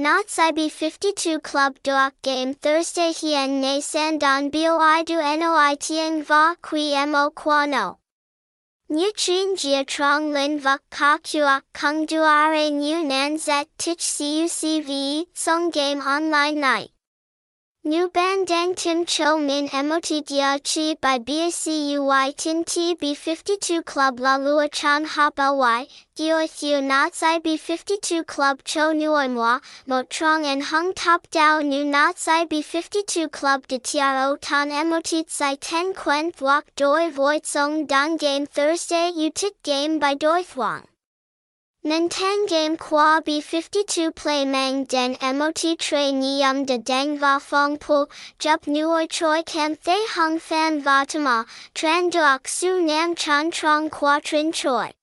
Not Sibi 52 Club Doak Game Thursday Hien Ne Sandon Boi Du Noi Tieng Va Qui Mo Quano. Như Chin Jia Trong Lin Vuk Ka Kua Kung Duare New Nan Zet Tich Cucve Song Game Online Night. New Ban Dang Tim Cho Min Mot Dia Chi by BACUY Tin T B52 Club La Lua Chan Hop Ly, Gio Thieu Not Sai B52 Club Cho Nuoi Moi, Mo Trong and Hung Top Dao Nu Not Sai B52 Club De Tiao Tan Emotit Sai Ten Quen Thuok Doi Voit Song Don Game Thursday Utit Game by Doi Thuong. Nintendo game qua B52 play mang den mot tre nium de dang va fong po, jup nuoi choi cam thay hung fan va tama, tran duok su nam chan trong qua trin choi.